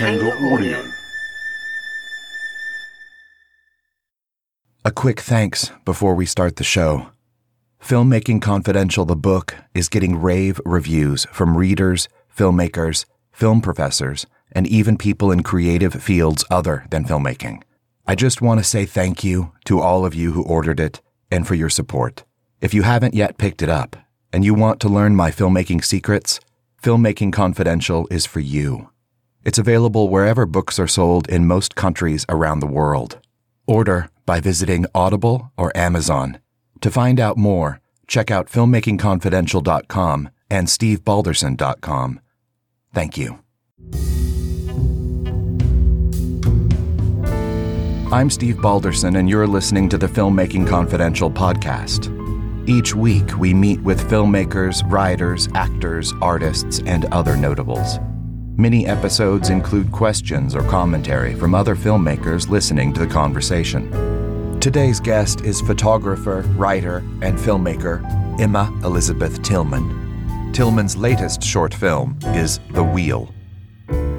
Audio. A quick thanks before we start the show. Filmmaking Confidential, the book, is getting rave reviews from readers, filmmakers, film professors, and even people in creative fields other than filmmaking. I just want to say thank you to all of you who ordered it and for your support. If you haven't yet picked it up and you want to learn my filmmaking secrets, Filmmaking Confidential is for you. It's available wherever books are sold in most countries around the world. Order by visiting Audible or Amazon. To find out more, check out filmmakingconfidential.com and stevebalderson.com. Thank you. I'm Steve Balderson, and you're listening to the Filmmaking Confidential podcast. Each week, we meet with filmmakers, writers, actors, artists, and other notables. Many episodes include questions or commentary from other filmmakers listening to the conversation. Today's guest is photographer, writer, and filmmaker Emma Elizabeth Tillman. Tillman's latest short film is The Wheel.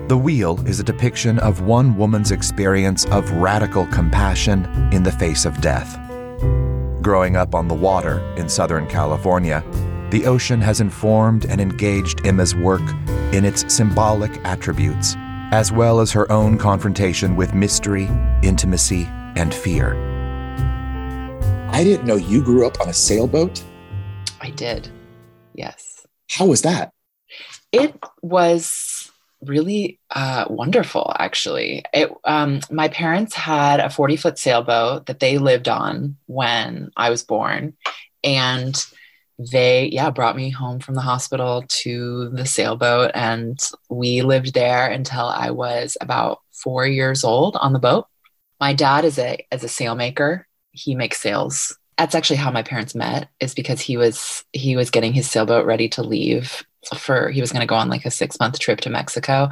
The Wheel is a depiction of one woman's experience of radical compassion in the face of death. Growing up on the water in Southern California, the ocean has informed and engaged Emma's work in its symbolic attributes, as well as her own confrontation with mystery, intimacy, and fear. I didn't know you grew up on a sailboat. I did. Yes. How was that? It was really uh, wonderful, actually. It, um, my parents had a 40 foot sailboat that they lived on when I was born. And they, yeah, brought me home from the hospital to the sailboat. And we lived there until I was about four years old on the boat. My dad is a, is a sailmaker he makes sails. That's actually how my parents met is because he was he was getting his sailboat ready to leave for he was going to go on like a 6 month trip to Mexico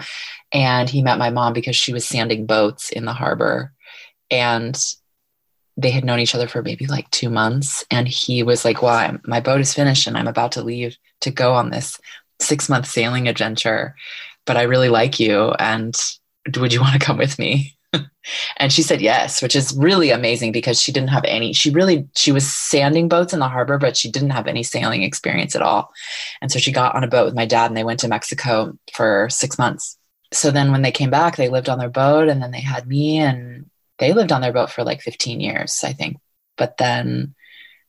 and he met my mom because she was sanding boats in the harbor and they had known each other for maybe like 2 months and he was like, "Well, I'm, my boat is finished and I'm about to leave to go on this 6 month sailing adventure, but I really like you and would you want to come with me?" and she said yes which is really amazing because she didn't have any she really she was sanding boats in the harbor but she didn't have any sailing experience at all and so she got on a boat with my dad and they went to mexico for six months so then when they came back they lived on their boat and then they had me and they lived on their boat for like 15 years i think but then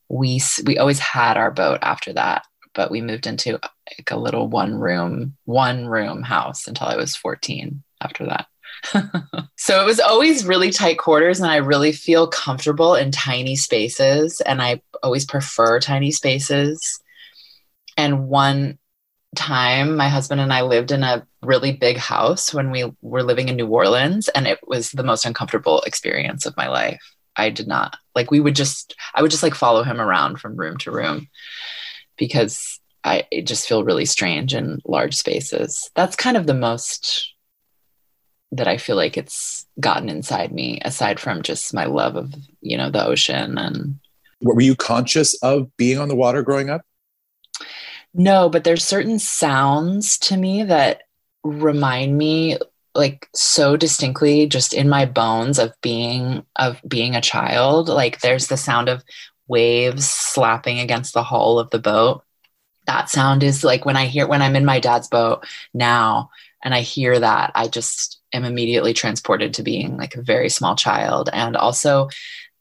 we we always had our boat after that but we moved into like a little one room one room house until i was 14 after that so it was always really tight quarters, and I really feel comfortable in tiny spaces, and I always prefer tiny spaces. And one time, my husband and I lived in a really big house when we were living in New Orleans, and it was the most uncomfortable experience of my life. I did not like, we would just, I would just like follow him around from room to room because I just feel really strange in large spaces. That's kind of the most that I feel like it's gotten inside me, aside from just my love of, you know, the ocean and were you conscious of being on the water growing up? No, but there's certain sounds to me that remind me like so distinctly just in my bones of being of being a child. Like there's the sound of waves slapping against the hull of the boat. That sound is like when I hear when I'm in my dad's boat now and I hear that, I just am immediately transported to being like a very small child. And also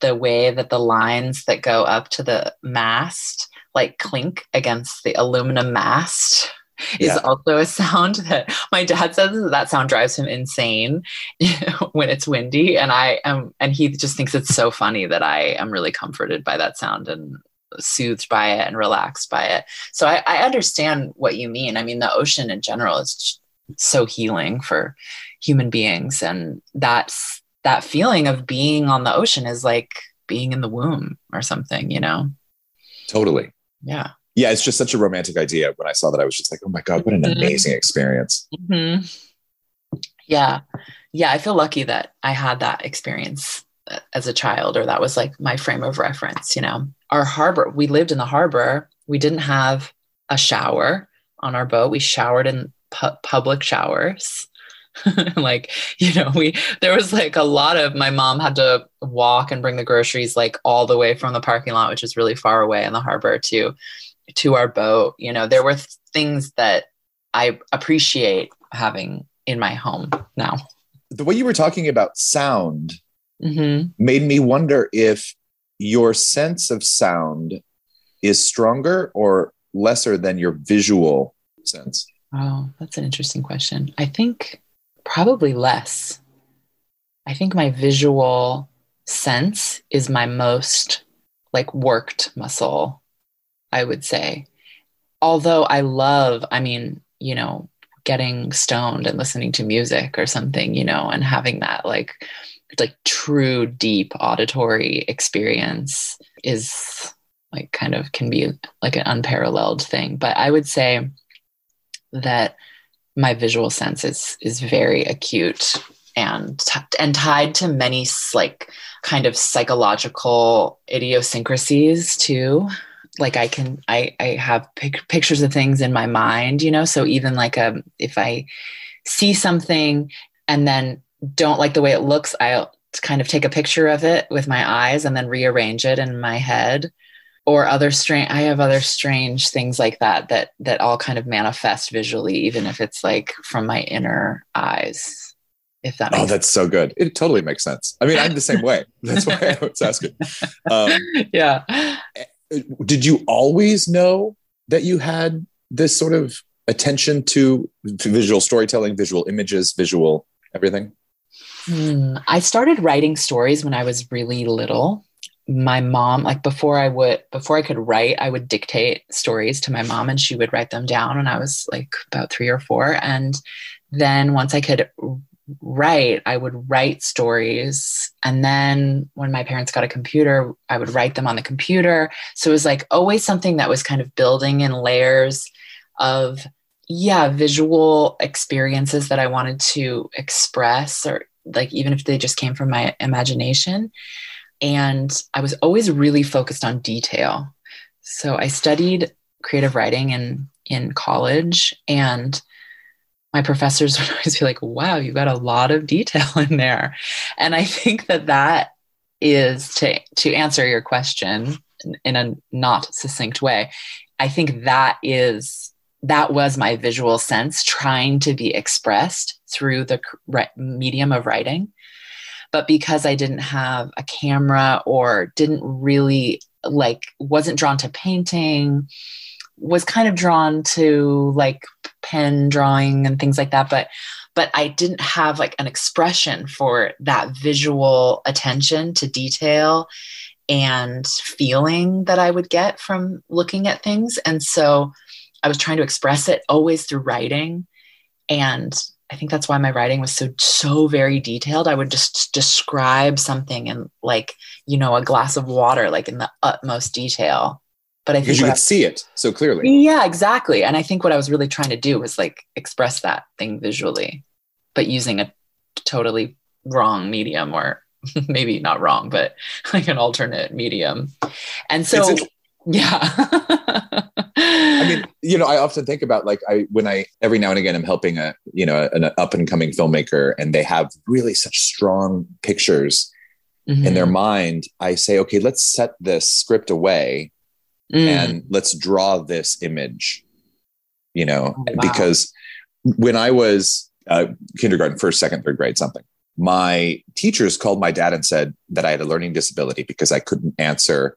the way that the lines that go up to the mast like clink against the aluminum mast is yeah. also a sound that my dad says that, that sound drives him insane when it's windy. And i am and he just thinks it's so funny that i am really comforted by that sound and soothed by it and relaxed by it. So I, I understand what you mean. I mean the ocean in general is so healing for human beings. And that's that feeling of being on the ocean is like being in the womb or something you know? Totally yeah. Yeah it's just such a romantic idea when i saw that i was just like oh my god what an mm-hmm. amazing experience. Mm-hmm. yeah. Yeah i feel lucky that i had that experience uh, as a child or that was like my frame of reference you know. Our harbor we lived in the harbor. We didn't have a shower on our boat. We showered in pu- public showers like, you know, we, there was like a lot of, my mom had to walk and bring the groceries like all the way from the parking lot, which is really far away in the harbor to, to our boat. You know, there were th- things that I appreciate having in my home now. The way you were talking about sound mm-hmm. made me wonder if your sense of sound is stronger or lesser than your visual sense. Oh, that's an interesting question. I think probably less. I think my visual sense is my most like worked muscle, I would say. Although I love, I mean, you know, getting stoned and listening to music or something, you know, and having that like like true deep auditory experience is like kind of can be like an unparalleled thing. But I would say that my visual sense is is very acute and and tied to many like kind of psychological idiosyncrasies too. Like i can i i have pic- pictures of things in my mind you know? So even like a um, if i see something and then don't like the way it looks i'll kind of take a picture of it with my eyes and then rearrange it in my head or other strange i have other strange things like that that that all kind of manifest visually even if it's like from my inner eyes if that oh that's sense. so good. It totally makes sense. I mean i'm the same way. That's why i was asking. Um, yeah. did you always know that you had this sort of attention to, to visual storytelling visual images visual everything? Hmm. i started writing stories when i was really little my mom like before i would before i could write i would dictate stories to my mom and she would write them down when i was like about three or four. And then once i could write i would write stories. And then when my parents got a computer i would write them on the computer. So it was like always something that was kind of building in layers of yeah visual experiences that i wanted to express or like even if they just came from my imagination and I was always really focused on detail. So I studied creative writing in, in college, and my professors would always be like, wow, you got a lot of detail in there. And I think that that is to, to answer your question in a not succinct way. I think that is that was my visual sense trying to be expressed through the medium of writing but because I didn't have a camera or didn't really like wasn't drawn to painting was kind of drawn to like pen drawing and things like that but but I didn't have like an expression for that visual attention to detail and feeling that I would get from looking at things. And so I was trying to express it always through writing and I think that's why my writing was so so very detailed. I would just describe something in like you know a glass of water, like in the utmost detail. But I think you could I, see it so clearly. Yeah, exactly. And I think what I was really trying to do was like express that thing visually, but using a totally wrong medium or maybe not wrong, but like an alternate medium. And so, yeah. I mean, you know, I often think about like I when I every now and again I'm helping a you know an up and coming filmmaker and they have really such strong pictures mm-hmm. in their mind. I say, okay, let's set this script away mm. and let's draw this image. You know, oh, wow. because when I was uh, kindergarten, first, second, third grade, something, my teachers called my dad and said that I had a learning disability because I couldn't answer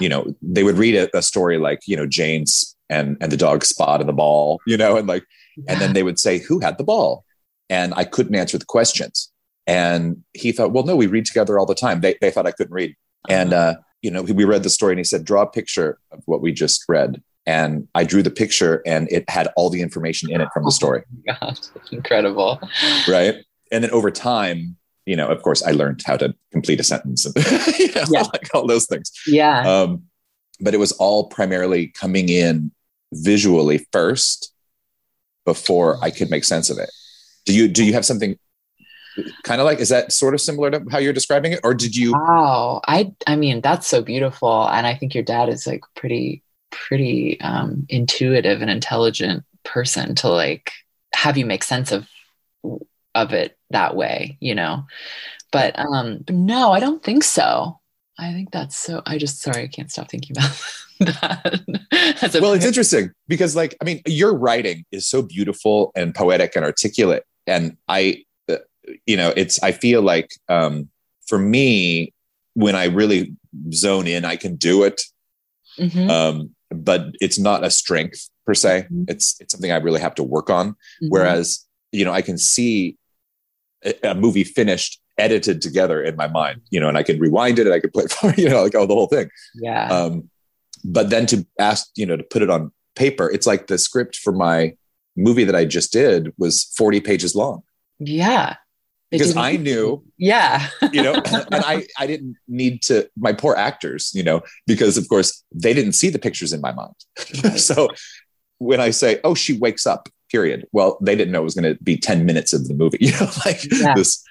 you know, they would read a, a, story like, you know, Jane's and and the dog spot and the ball, you know, and like, and then they would say, "Who had the ball?" And I couldn't answer the questions. And he thought, "Well, no, we read together all the time." They they thought I couldn't read, uh-huh. and uh, you know, we read the story, and he said, "Draw a picture of what we just read." And I drew the picture, and it had all the information in it from the story. Oh God, incredible! Right, and then over time, you know, of course, I learned how to complete a sentence and you know, yeah. like all those things. Yeah. Um, but it was all primarily coming in visually first before I could make sense of it. Do you do you have something kind of like is that sort of similar to how you're describing it or did you Wow. I I mean that's so beautiful and I think your dad is like pretty pretty um intuitive and intelligent person to like have you make sense of of it that way, you know. But um but no, I don't think so. I think that's so I just sorry, I can't stop thinking about that. well, it's interesting because like I mean, your writing is so beautiful and poetic and articulate and I uh, you know, it's I feel like um for me when I really zone in, I can do it. Mm-hmm. Um, but it's not a strength per se. Mm-hmm. It's it's something I really have to work on. Mm-hmm. Whereas, you know, I can see a, movie finished, edited together in my mind, you know, and I can rewind it and I can play it for, you know, like oh the whole thing. Yeah. Um, but then to ask, you know, to put it on paper, it's like the script for my movie that I just did was 40 pages long. Yeah because I knew, yeah, you know, and I I didn't need to my poor actors, you know, because of course they didn't see the pictures in my mind. so when I say, "Oh, she wakes up," period. Well, they didn't know it was going to be ten minutes of the movie, you know, like yeah. this.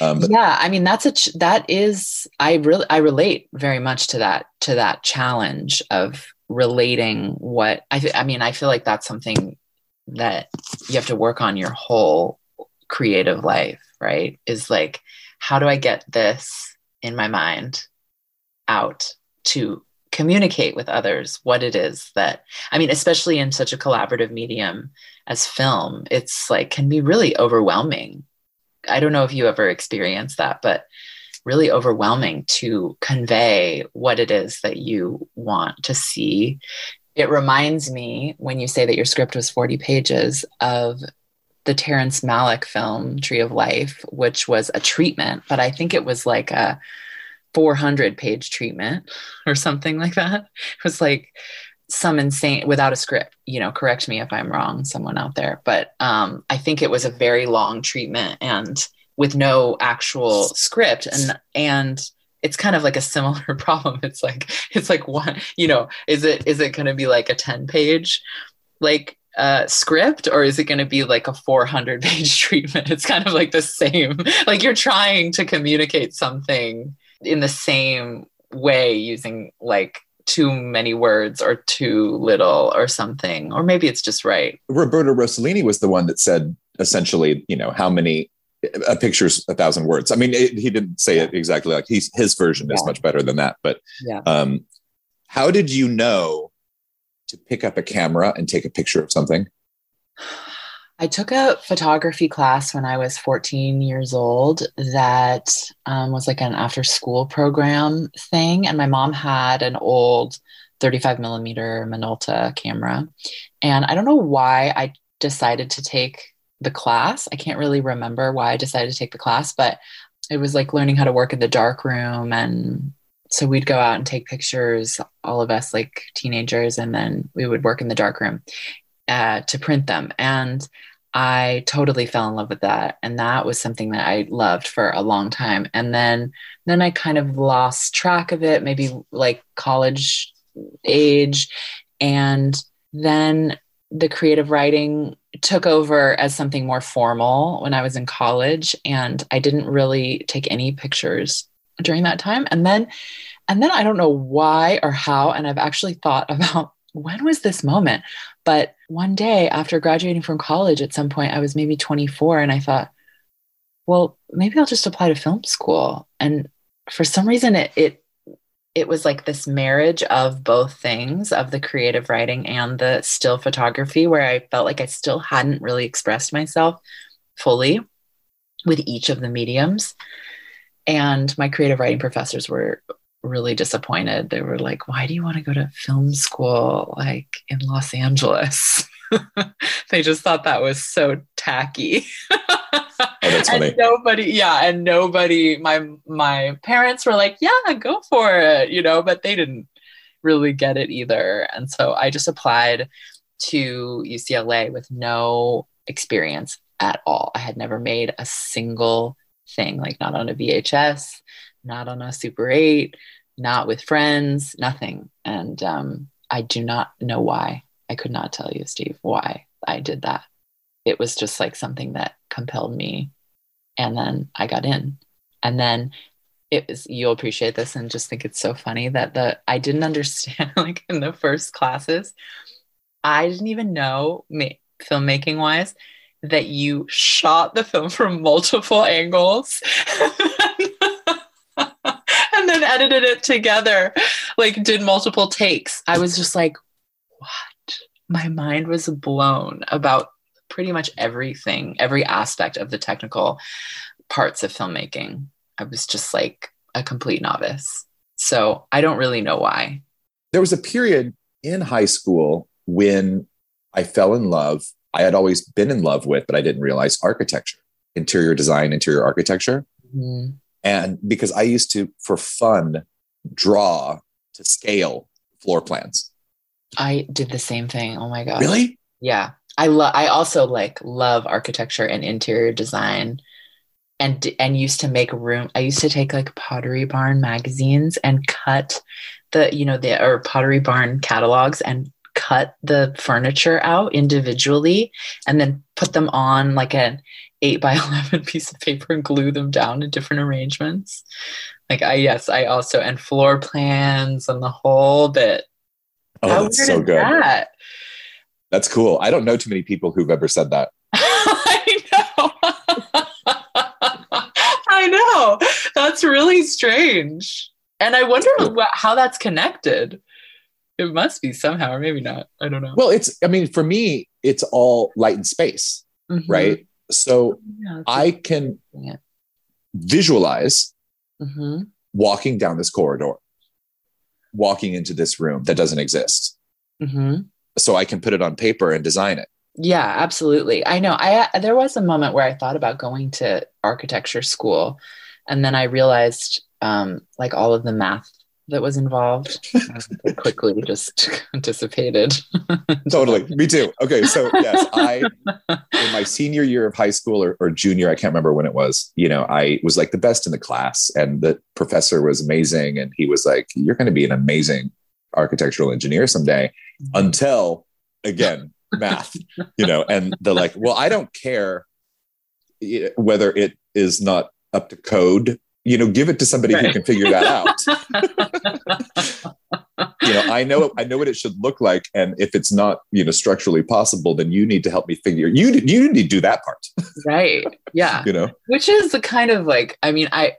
Um, but- yeah, I mean that's a ch- that is I really I relate very much to that to that challenge of relating what I th- I mean I feel like that's something that you have to work on your whole creative life right? Is like, how do I get this in my mind out to communicate with others what it is that, I mean, especially in such a collaborative medium as film, it's like, can be really overwhelming. I don't know if you ever experienced that, but really overwhelming to convey what it is that you want to see. It reminds me when you say that your script was 40 pages of the Terrence Malick film Tree of Life, which was a treatment, but I think it was like a 400 page treatment or something like that. It was like some insane without a script, you know, correct me if I'm wrong, someone out there, but um, I think it was a very long treatment and with no actual script and and it's kind of like a similar problem. It's like it's like one, you know, is it is it going to be like a 10 page like uh, script or is it going to be like a 400 page treatment? It's kind of like the same. like you're trying to communicate something in the same way using like too many words or too little or something or maybe it's just right roberto rossellini was the one that said essentially you know how many a picture's a thousand words i mean it, he didn't say it exactly like he's his version yeah. is much better than that but yeah. um how did you know to pick up a camera and take a picture of something? I took a photography class when I was 14 years old that um, was like an after school program thing. And my mom had an old 35 millimeter Minolta camera. And I don't know why I decided to take the class. I can't really remember why I decided to take the class, but it was like learning how to work in the dark room and so we'd go out and take pictures, all of us like teenagers, and then we would work in the darkroom uh, to print them. And I totally fell in love with that, and that was something that I loved for a long time. And then, then I kind of lost track of it, maybe like college age, and then the creative writing took over as something more formal when I was in college, and I didn't really take any pictures during that time. And then, and then I don't know why or how. And I've actually thought about when was this moment? But one day after graduating from college, at some point, I was maybe 24, and I thought, well, maybe I'll just apply to film school. And for some reason, it, it it was like this marriage of both things of the creative writing and the still photography where i felt like i still hadn't really expressed myself fully with each of the mediums and my creative writing professors were really disappointed. They were like, why do you want to go to film school like in Los Angeles? they just thought that was so tacky. oh, that's funny. And nobody, yeah, and nobody, my my parents were like, yeah, go for it, you know, but they didn't really get it either. And so I just applied to UCLA with no experience at all. I had never made a single thing, like not on a VHS, not on a Super 8, not with friends, nothing. And um, I do not know why. I could not tell you, Steve, why I did that. It was just like something that compelled me. And then I got in. And then it was, you'll appreciate this and just think it's so funny that the, I didn't understand, like in the first classes, I didn't even know me, filmmaking wise that you shot the film from multiple angles and then edited it together, like did multiple takes. I was just like, what? My mind was blown about pretty much everything, every aspect of the technical parts of filmmaking. I was just like a complete novice. So I don't really know why. There was a period in high school when I fell in love. I had always been in love with, but I didn't realize architecture, interior design, interior architecture. Mm-hmm. And because I used to, for fun, draw to scale floor plans. I did the same thing. Oh my God. Really? Yeah. I love, I also like love architecture and interior design and and used to make room i used to take like pottery barn magazines and cut the you know the or pottery barn catalogs and cut the furniture out individually and then put them on like an 8 by 11 piece of paper and glue them down in different arrangements like i yes i also and floor plans and the whole bit oh How that's so good that? that's cool i don't know too many people who've ever said that i know i know that's really strange and i wonder how that's connected it must be somehow, or maybe not. I don't know. Well, it's, I mean, for me, it's all light and space, mm-hmm. right? So yeah, I can yeah. visualize mm-hmm. walking down this corridor, walking into this room that doesn't exist. Mm-hmm. So I can put it on paper and design it. Yeah, absolutely. I know. I there was a moment where I thought about going to architecture school, and then I realized um, like all of the math that was involved. Quickly just anticipated totally. Me too. Okay so yes i in my senior year of high school or, or, junior i can't remember when it was you know i was like the best in the class and the professor was amazing and he was like you're going to be an amazing architectural engineer someday mm-hmm. until again math you know and they're like well i don't care whether it is not up to code you know give it to somebody right. who can figure that out. You know i know i know what it should look like and if it's not you know structurally possible then you need to help me figure you you need to do that part. Right. Yeah. You know? Which is the kind of like i mean i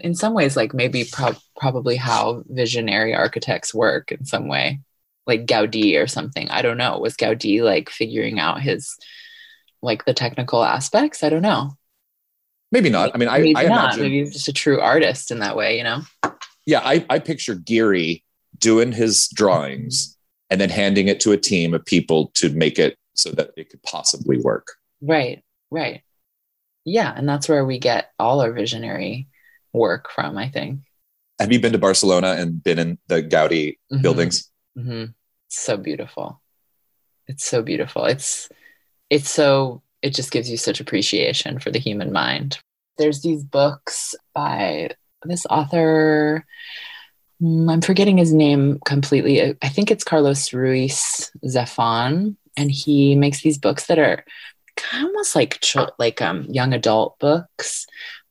in some ways like maybe pro- probably how visionary architects work in some way. Like gaudi or something. I don't know. Was gaudi like figuring out his like the technical aspects? I don't know Maybe not. I mean, I, maybe I not. Imagine, maybe he's just a true artist in that way, you know? Yeah, I, I picture Gehry doing his drawings and then handing it to a team of people to make it so that it could possibly work. Right, right. Yeah, and that's where we get all our visionary work from, I think. Have you been to Barcelona and been in the Gaudi mm-hmm. buildings? Mm-hmm. So beautiful. It's so beautiful. It's it's so it just gives you such appreciation for the human mind. There's these books by this author. Mm, I'm forgetting his name completely. I think it's Carlos Ruiz Zafon, and he makes these books that are almost like like um, young adult books.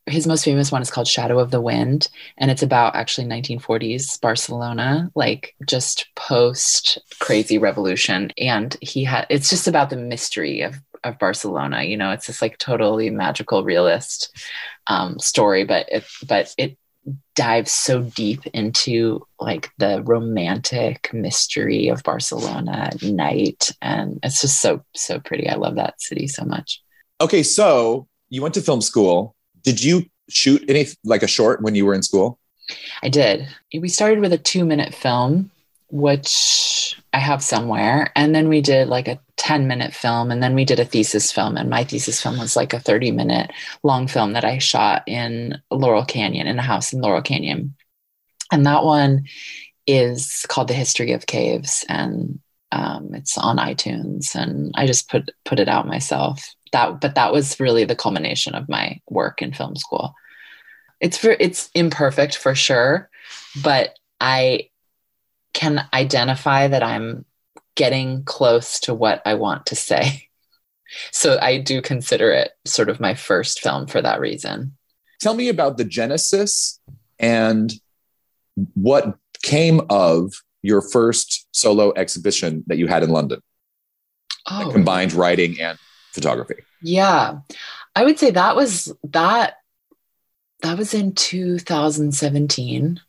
His most famous one is called Shadow of the Wind, and it's about actually 1940s Barcelona, like just post crazy revolution. And he had it's just about the mystery of of Barcelona. You know, it's this like totally magical realist um, story, but it but it dives so deep into like the romantic mystery of Barcelona at night, and it's just so so pretty. I love that city so much. Okay, so you went to film school. Did you shoot any like a short when you were in school? I did. We started with a two minute film, which I have somewhere. And then we did like a 10 minute film and then we did a thesis film and my thesis film was like a 30 minute long film that i shot in laurel canyon in a house in laurel canyon and that one is called the history of caves and um, it's on itunes and i just put put it out myself that but that was really the culmination of my work in film school it's for it's imperfect for sure but i can identify that i'm getting close to what I want to say. So I do consider it sort of my first film for that reason. Tell me about the genesis and what came of your first solo exhibition that you had in London. Oh. combined writing and photography? Yeah. I would say that was that that was in 2017.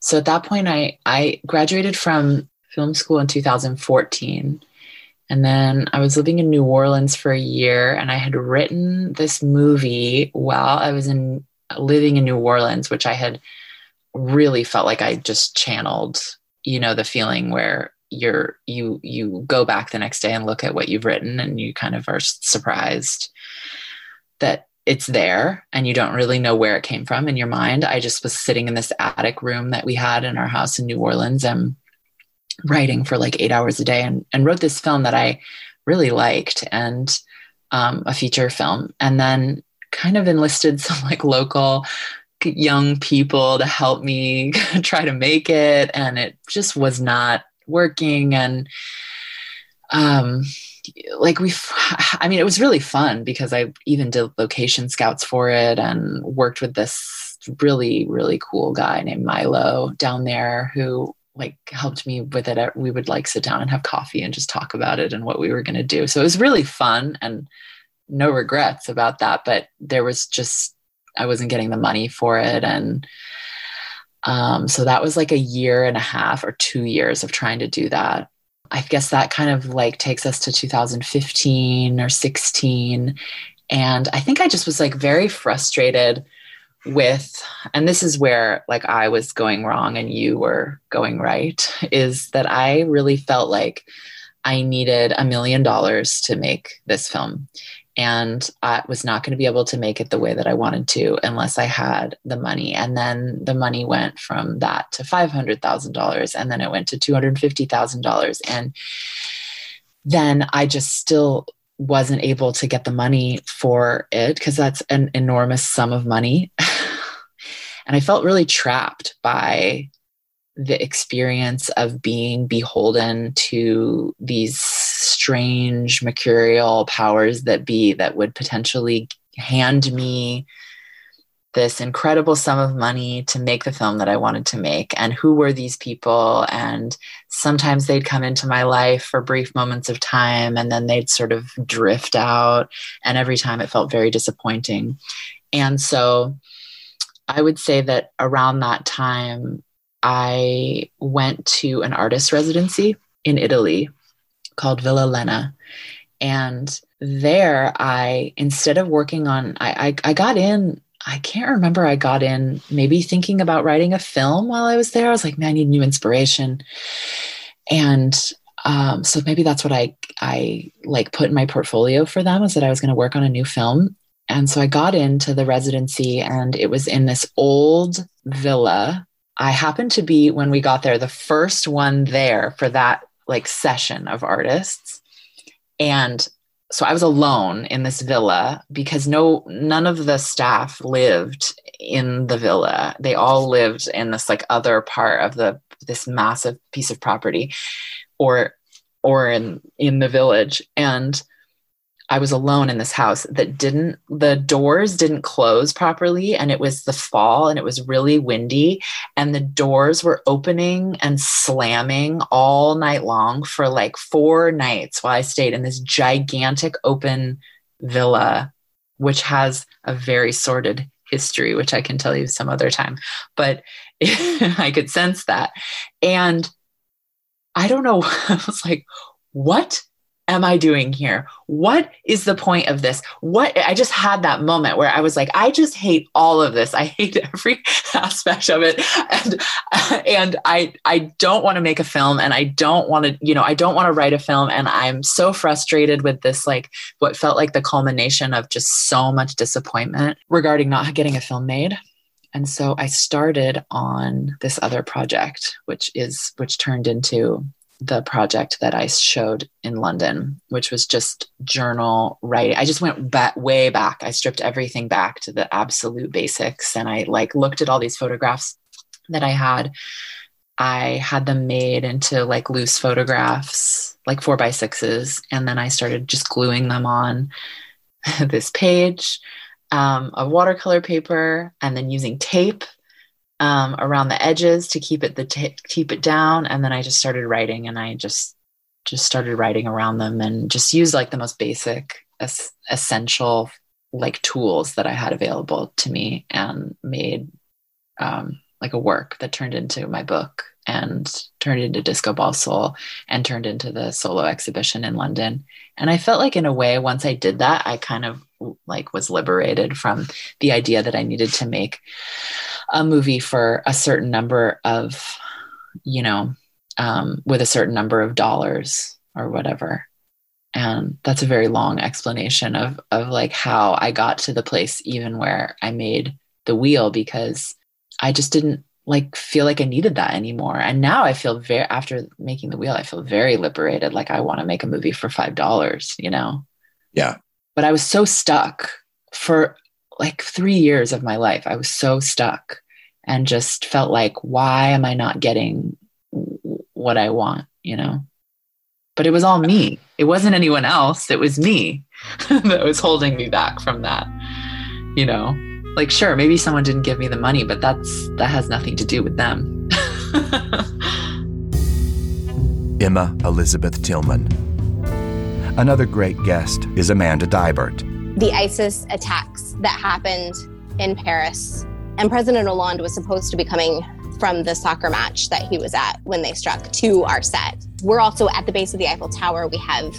So at that point I I graduated from film school in 2014. And then I was living in New Orleans for a year and I had written this movie while I was in living in New Orleans, which I had really felt like I just channeled, you know, the feeling where you're you you go back the next day and look at what you've written and you kind of are surprised that it's there and you don't really know where it came from in your mind. I just was sitting in this attic room that we had in our house in New Orleans and writing for like eight hours a day and, and wrote this film that I really liked and um, a feature film. And then kind of enlisted some like local young people to help me try to make it. And it just was not working. And um, like we i mean it was really fun because i even did location scouts for it and worked with this really really cool guy named milo down there who like helped me with it we would like sit down and have coffee and just talk about it and what we were going to do so it was really fun and no regrets about that but there was just i wasn't getting the money for it and um, so that was like a year and a half or two years of trying to do that I guess that kind of like takes us to 2015 or 16. And I think I just was like very frustrated with, and this is where like I was going wrong and you were going right, is that I really felt like I needed a million dollars to make this film and I was not going to be able to make it the way that I wanted to unless I had the money. And then the money went from that to $500,000 and then it went to $250,000 and then I just still wasn't able to get the money for it because that's an enormous sum of money. and I felt really trapped by the experience of being beholden to these strange mercurial powers that be that would potentially hand me this incredible sum of money to make the film that I wanted to make. And who were these people? And sometimes they'd come into my life for brief moments of time and then they'd sort of drift out. And every time it felt very disappointing. And so I would say that around that time, I went to an artist residency in Italy called Villa Lena. And there I, instead of working on, I, I, I got in I can't remember. I got in maybe thinking about writing a film while I was there. I was like, man, I need new inspiration. And um, so maybe that's what I I like put in my portfolio for them is that I was going to work on a new film. And so I got into the residency and it was in this old villa I happened to be when we got there the first one there for that like session of artists. And so I was alone in this villa because no none of the staff lived in the villa. They all lived in this like other part of the this massive piece of property or or in in the village and I was alone in this house that didn't, the doors didn't close properly. And it was the fall and it was really windy. And the doors were opening and slamming all night long for like four nights while I stayed in this gigantic open villa, which has a very sordid history, which I can tell you some other time. But I could sense that. And I don't know, I was like, what am I doing here? What is the point of this? What I just had that moment where I was like, I just hate all of this. I hate every aspect of it. And and I I don't want to make a film and I don't want to, you know, I don't want to write a film. And I'm so frustrated with this, like what felt like the culmination of just so much disappointment regarding not getting a film made. And so I started on this other project, which is which turned into the project that I showed in London, which was just journal writing. I just went back way back. I stripped everything back to the absolute basics and I like looked at all these photographs that I had. I had them made into like loose photographs, like four by sixes, and then I started just gluing them on this page um, of watercolor paper and then using tape um, around the edges to keep it the t- keep it down and then i just started writing and i just just started writing around them and just used like the most basic es- essential like tools that I had available to me and made um, like a work that turned into my book and turned into Disco Ball Soul and turned into the solo exhibition in London. And I felt like in a way, once I did that, I kind of like was liberated from the idea that I needed to make a movie for a certain number of, you know, um, with a certain number of dollars or whatever. And that's a very long explanation of of like how I got to the place even where I made the wheel because I just didn't like feel like I needed that anymore. And now I feel very after making the wheel, I feel very liberated. Like I want to make a movie for five dollars, you know? Yeah. But I was so stuck for like three years of my life. I was so stuck and just felt like, why am I not getting what I want, you know? But it was all me. It wasn't anyone else. It was me that was holding me back from that, you know? like sure maybe someone didn't give me the money but that's that has nothing to do with them emma elizabeth tillman another great guest is amanda deibert the isis attacks that happened in paris and president hollande was supposed to be coming from the soccer match that he was at when they struck to our set we're also at the base of the eiffel tower we have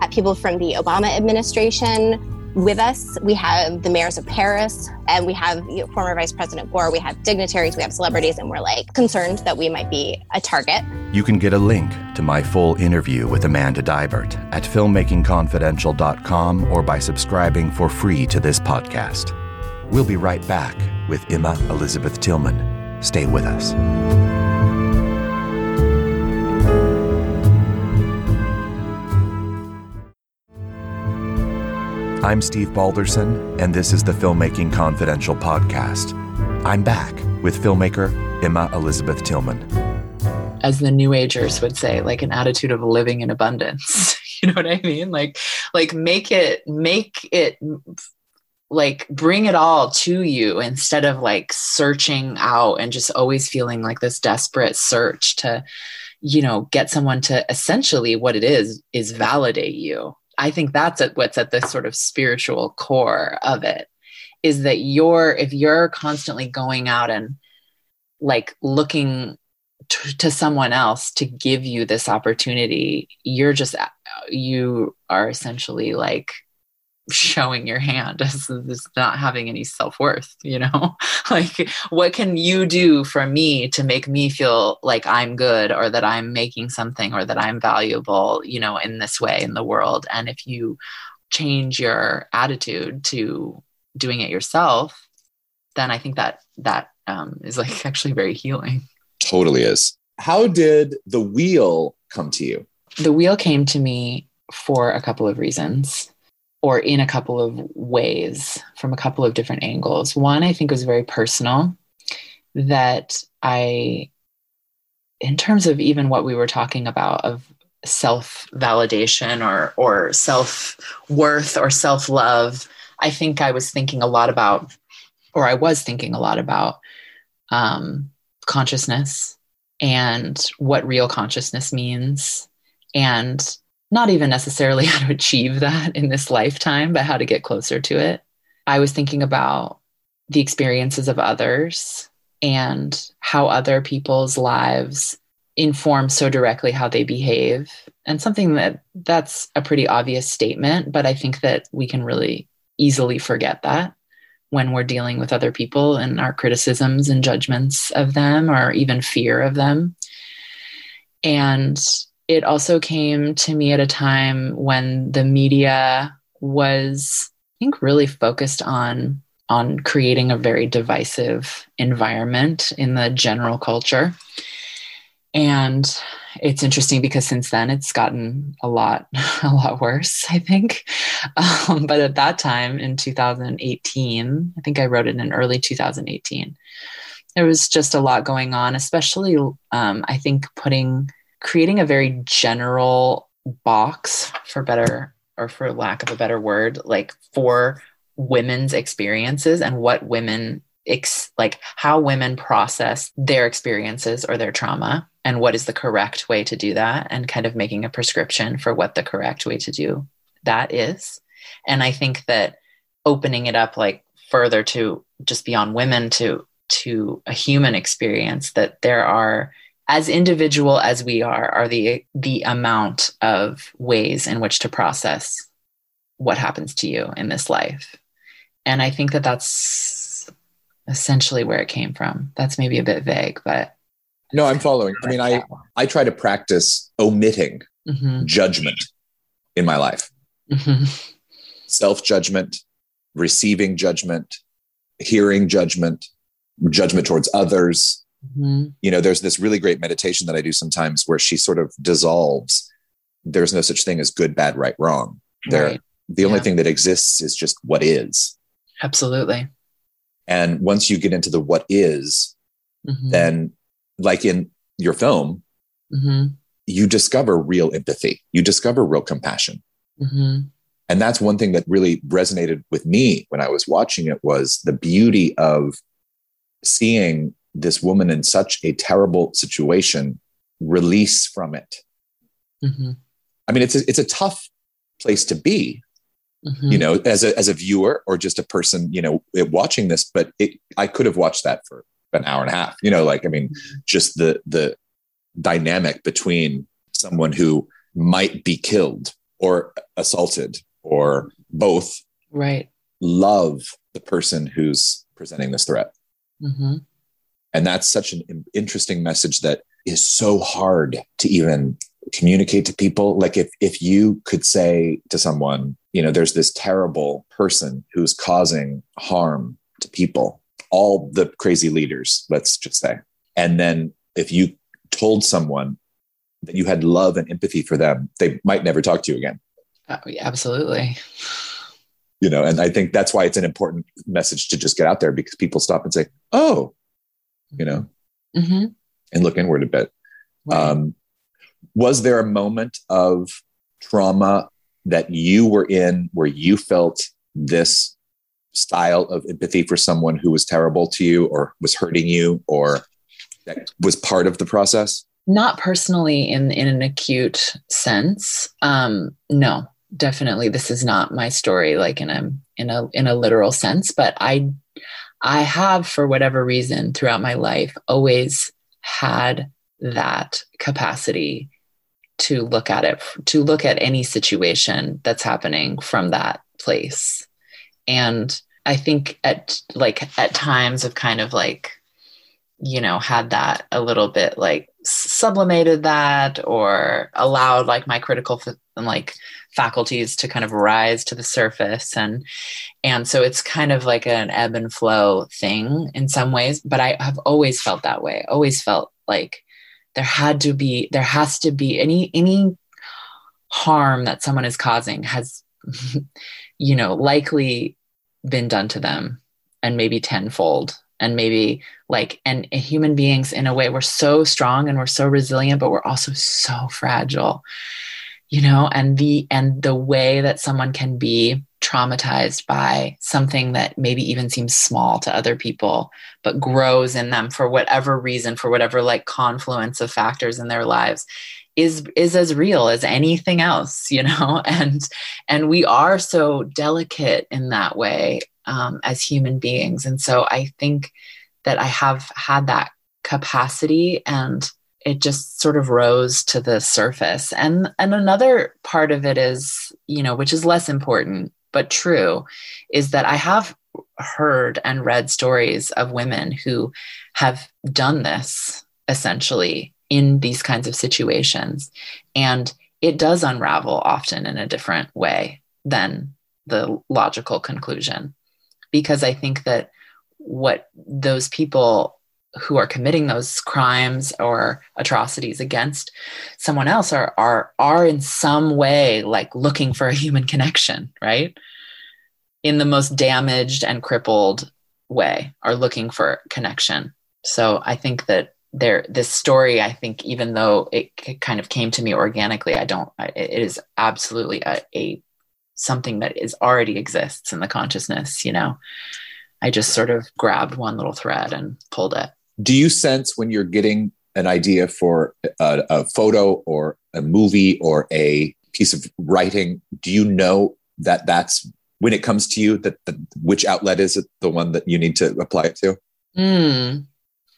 uh, people from the obama administration with us. We have the mayors of Paris, and we have you know, former Vice President Gore. We have dignitaries, we have celebrities, and we're like concerned that we might be a target. You can get a link to my full interview with Amanda Deibert at filmmakingconfidential.com or by subscribing for free to this podcast. We'll be right back with Emma Elizabeth Tillman. Stay with us. I'm Steve Balderson, and this is the Filmmaking Confidential podcast. I'm back with filmmaker Emma Elizabeth Tillman. As the New Agers would say, like an attitude of living in abundance. you know what I mean? Like, like make it, make it like bring it all to you instead of like searching out and just always feeling like this desperate search to you know get someone to essentially what it is is validate you. I think that's at what's at the sort of spiritual core of it is that you're if you're constantly going out and like looking t- to someone else to give you this opportunity you're just uh, you are essentially like showing your hand as, as not having any self-worth you know? Like what can you do for me to make me feel like i'm good or that i'm making something or that i'm valuable you know in this way in the world? And if you change your attitude to doing it yourself then i think that that um, is like actually very healing. Totally is. How did the wheel come to you? The wheel came to me for a couple of reasons or in a couple of ways from a couple of different angles. One, I think, was very personal that I, in terms of even what we were talking about of self validation or, or self worth or self love, I think I was thinking a lot about, or I was thinking a lot about um, consciousness and what real consciousness means and not even necessarily how to achieve that in this lifetime, but how to get closer to it. I was thinking about the experiences of others and how other people's lives inform so directly how they behave and something that that's a pretty obvious statement but i think that we can really easily forget that when we're dealing with other people and our criticisms and judgments of them or even fear of them and it also came to me at a time when the media was i think really focused on on creating a very divisive environment in the general culture. And it's interesting because since then it's gotten a lot a lot worse i think. Um, but at that time in 2018 i think i wrote it in early 2018 there was just a lot going on especially um, i think putting creating a very general box for better or for lack of a better word like for women's experiences and what women ex- like how women process their experiences or their trauma and what is the correct way to do that and kind of making a prescription for what the correct way to do that is. And i think that opening it up like further to just beyond women to to a human experience that there are as individual as we are are the the amount of ways in which to process what happens to you in this life. And i think that that's essentially where it came from. That's maybe a bit vague but no i'm following. I mean i i try to practice omitting mm-hmm. judgment in my life. Mm-hmm. self judgment receiving judgment hearing judgment judgment towards others Mm-hmm. You know, there's this really great meditation that I do sometimes where she sort of dissolves. There's no such thing as good, bad, right, wrong. There, right. the only thing that exists is just what is. Absolutely. And once you get into the what is, mm-hmm. then, like in your film, mm-hmm. you discover real empathy. You discover real compassion. Mm-hmm. And that's one thing that really resonated with me when I was watching it was the beauty of seeing this woman in such a terrible situation release from it. Mm-hmm. I mean, it's a, it's a tough place to be, mm-hmm. you know, as a, as a viewer or just a person, you know, watching this, but it, I could have watched that for an hour and a half, you know, like, I mean, mm-hmm. just the, the dynamic between someone who might be killed or assaulted or both. Right. Love the person who's presenting this threat. And that's such an interesting message that is so hard to even communicate to people. Like if, if you could say to someone, you know, there's this terrible person who's causing harm to people, all the crazy leaders, let's just say. And then if you told someone that you had love and empathy for them, they might never talk to you again. Uh, absolutely. You know, and I think that's why it's an important message to just get out there because people stop and say, oh, you know, mm-hmm. and look inward a bit. Right. Um, was there a moment of trauma that you were in where you felt this style of empathy for someone who was terrible to you or was hurting you or that was part of the process? Not personally in in an acute sense. Um, no, definitely this is not my story like in a in a in a literal sense, but I I have, for whatever reason, throughout my life, always had that capacity to look at it, to look at any situation that's happening from that place. And I think at like at times of kind of like, you know, had that a little bit like sublimated that or allowed like my critical like faculties to kind of rise to the surface. And and so it's kind of like an ebb and flow thing in some ways but i have always felt that way. Always felt like there had to be there has to be any any harm that someone is causing has you know likely been done to them and maybe tenfold. And maybe like and human beings in a way we're so strong and we're so resilient but we're also so fragile you know and the and the way that someone can be traumatized by something that maybe even seems small to other people but grows in them for whatever reason for whatever like confluence of factors in their lives is is as real as anything else you know? And and we are so delicate in that way um, as human beings. And so i think that i have had that capacity and it just sort of rose to the surface. And and another part of it is you know which is less important but true is that i have heard and read stories of women who have done this essentially in these kinds of situations. And it does unravel often in a different way than the logical conclusion. Because i think that what those people who are committing those crimes or atrocities against someone else are are are in some way like looking for a human connection right? In the most damaged and crippled way are looking for connection. So i think that there this story i think even though it kind of came to me organically i don't it is absolutely a, a something that is already exists in the consciousness you know? I just sort of grabbed one little thread and pulled it do you sense when you're getting an idea for a, a, photo or a movie or a piece of writing do you know that that's when it comes to you that the, which outlet is it the one that you need to apply it to? Mm.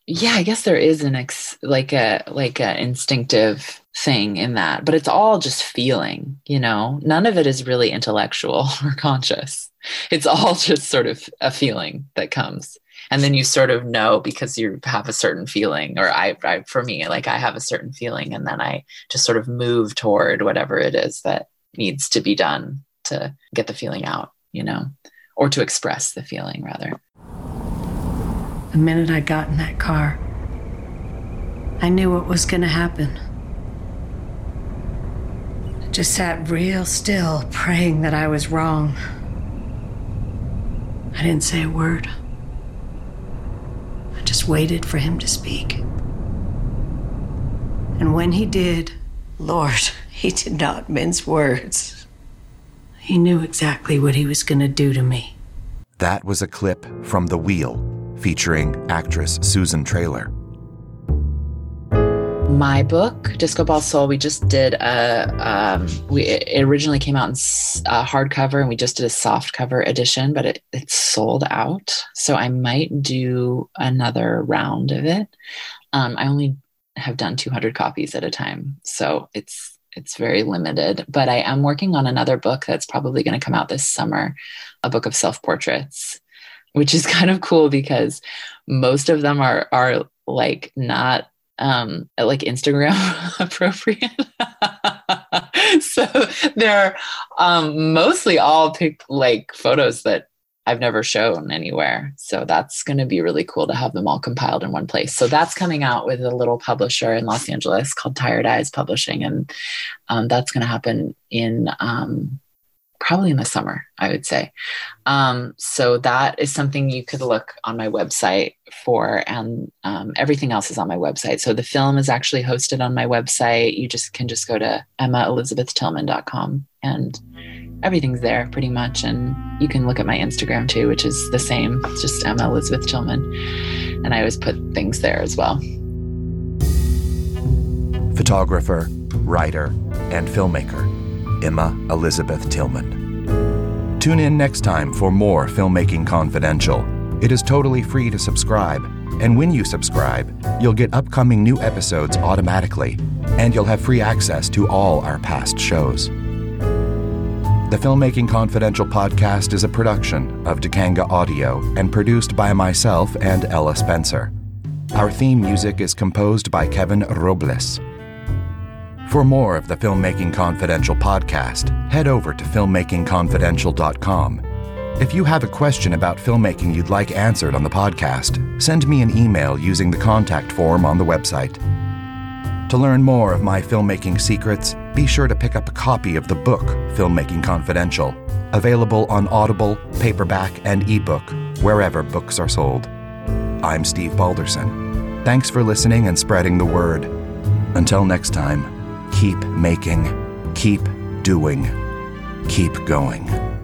yeah i guess there is an ex like a like a instinctive thing in that but it's all just feeling you know? None of it is really intellectual or conscious. It's all just sort of a feeling that comes and then you sort of know because you have a certain feeling or I, I for me like i have a certain feeling and then i just sort of move toward whatever it is that needs to be done to get the feeling out you know or to express the feeling rather. The minute i got in that car i knew what was going to happen. I just sat real still praying that i was wrong. I didn't say a word just waited for him to speak. And when he did, Lord, he did not mince words. He knew exactly what he was going to do to me. That was a clip from The Wheel, featuring actress Susan Traylor my book disco ball soul we just did a um, we it originally came out in hardcover and we just did a soft cover edition but it, it's sold out. So i might do another round of it. Um, i only have done 200 copies at a time so it's it's very limited but i am working on another book that's probably going to come out this summer a book of self portraits which is kind of cool because most of them are are like not um like instagram appropriate. So they're um mostly all pick like photos that i've never shown anywhere. So that's going to be really cool to have them all compiled in one place. So that's coming out with a little publisher in los angeles called tired eyes publishing. And um, that's going to happen in um probably in the summer, I would say. Um, so that is something you could look on my website for, and um, everything else is on my website. So the film is actually hosted on my website. You just can just go to emmaelizabethtillman.com and everything's there pretty much. And you can look at my Instagram too, which is the same, it's just Emma Elizabeth Tillman. And I always put things there as well. Photographer, writer, and filmmaker Emma Elizabeth Tillman. Tune in next time for more Filmmaking Confidential. It is totally free to subscribe, and when you subscribe, you'll get upcoming new episodes automatically, and you'll have free access to all our past shows. The Filmmaking Confidential podcast is a production of Dikenga Audio and produced by myself and Ella Spencer. Our theme music is composed by Kevin Robles. For more of the Filmmaking Confidential podcast, head over to filmmakingconfidential.com. If you have a question about filmmaking you'd like answered on the podcast, send me an email using the contact form on the website. To learn more of my filmmaking secrets, be sure to pick up a copy of the book Filmmaking Confidential, available on Audible, paperback, and ebook, wherever books are sold. I'm Steve Balderson. Thanks for listening and spreading the word. Until next time keep making, keep doing, keep going.